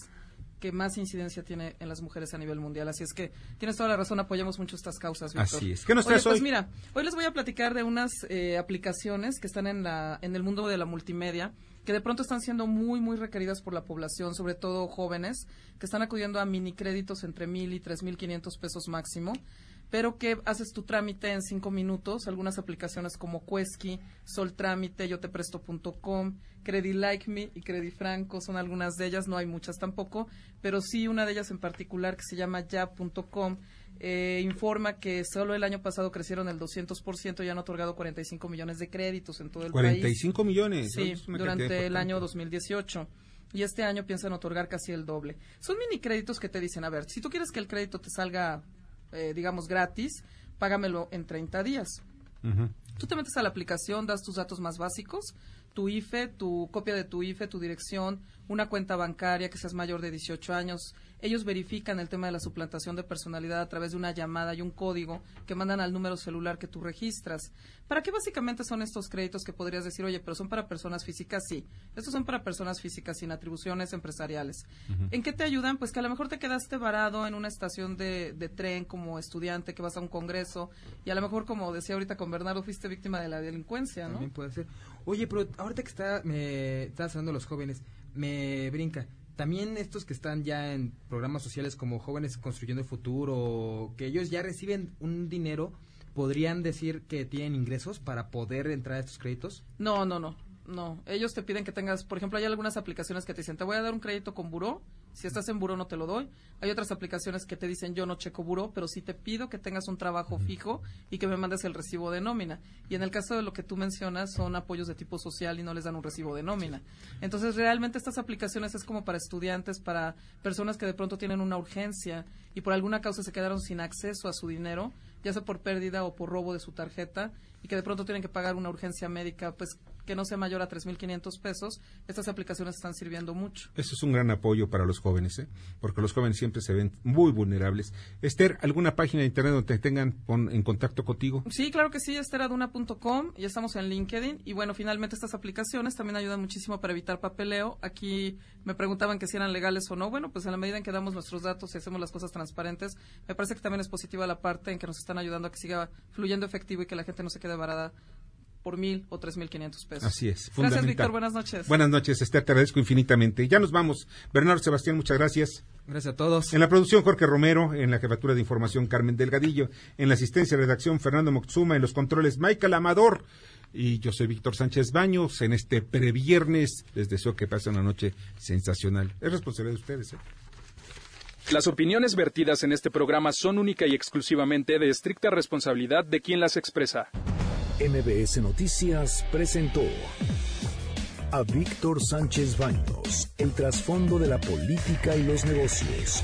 que más incidencia tiene en las mujeres a nivel mundial. Así es que tienes toda la razón, apoyamos mucho estas causas, Víctor.
Así es. ¿Qué nos
Oye,
traes
pues
hoy?
mira, hoy les voy a platicar de unas eh, aplicaciones que están en, la, en el mundo de la multimedia que de pronto están siendo muy, muy requeridas por la población, sobre todo jóvenes, que están acudiendo a mini créditos entre mil y tres mil quinientos pesos máximo, pero que haces tu trámite en cinco minutos. Algunas aplicaciones como Quesky, Sol Trámite, Yo Te Presto.com, Credit Like Me y Credit Franco son algunas de ellas, no hay muchas tampoco, pero sí una de ellas en particular que se llama Ya.com. eh, informa que solo el año pasado crecieron el 200% y han otorgado 45 millones de créditos en todo el país.
45 millones.
Sí, durante el año
importante.
2018. Y este año piensan otorgar casi el doble. Son mini créditos que te dicen, a ver, si tú quieres que el crédito te salga, eh, digamos, gratis, págamelo en 30 días. Tú te metes a la aplicación, das tus datos más básicos, tu IFE, tu copia de tu IFE, tu dirección, una cuenta bancaria que seas mayor de 18 años. Ellos verifican el tema de la suplantación de personalidad a través de una llamada y un código que mandan al número celular que tú registras. ¿Para qué básicamente son estos créditos que podrías decir, oye, pero son para personas físicas? Sí, estos son para personas físicas sin atribuciones empresariales. ¿En qué te ayudan? Pues que a lo mejor te quedaste varado en una estación de, de tren como estudiante que vas a un congreso y a lo mejor, como decía ahorita con Bernardo, fuiste víctima de la delincuencia, ¿no?
También puede ser. Oye, pero ahorita que está, me estás hablando de los jóvenes, me brinca. También estos que están ya en programas sociales como Jóvenes Construyendo el Futuro, que ellos ya reciben un dinero, ¿podrían decir que tienen ingresos para poder entrar a estos créditos?
No, no, no. No, ellos te piden que tengas, por ejemplo, hay algunas aplicaciones que te dicen, te voy a dar un crédito con buró, si estás en buró no te lo doy. Hay otras aplicaciones que te dicen, yo no checo buró, pero sí te pido que tengas un trabajo fijo y que me mandes el recibo de nómina. Y en el caso de lo que tú mencionas, son apoyos de tipo social y no les dan un recibo de nómina. Entonces, realmente estas aplicaciones es como para estudiantes, para personas que de pronto tienen una urgencia y por alguna causa se quedaron sin acceso a su dinero, ya sea por pérdida o por robo de su tarjeta y que de pronto tienen que pagar una urgencia médica, pues que no sea mayor a 3.500 pesos, estas aplicaciones están sirviendo mucho.
Eso es un gran apoyo para los jóvenes, ¿eh? porque los jóvenes siempre se ven muy vulnerables. Esther, ¿alguna página de internet donde te tengan en contacto contigo?
Sí, claro que sí, esteraduna.com, ya estamos en LinkedIn y bueno, finalmente estas aplicaciones también ayudan muchísimo para evitar papeleo. Aquí me preguntaban que si eran legales o no. Bueno, pues en la medida en que damos nuestros datos y hacemos las cosas transparentes, me parece que también es positiva la parte en que nos están ayudando a que siga fluyendo efectivo y que la gente no se quede varada por mil o tres mil quinientos pesos.
Así es.
Gracias, Víctor. Buenas noches.
Buenas noches, Esther. Te agradezco infinitamente. Ya nos vamos. Bernardo Sebastián, muchas gracias.
Gracias a todos.
En la producción, Jorge Romero. En la jefatura de información, Carmen Delgadillo. En la asistencia de redacción, Fernando Moxuma. En los controles, Michael Amador. Y yo soy Víctor Sánchez Baños. En este previernes, les deseo que pasen una noche sensacional. Es responsabilidad de ustedes. ¿eh?
Las opiniones vertidas en este programa son única y exclusivamente de estricta responsabilidad de quien las expresa.
MBS Noticias presentó a Víctor Sánchez Baños, el trasfondo de la política y los negocios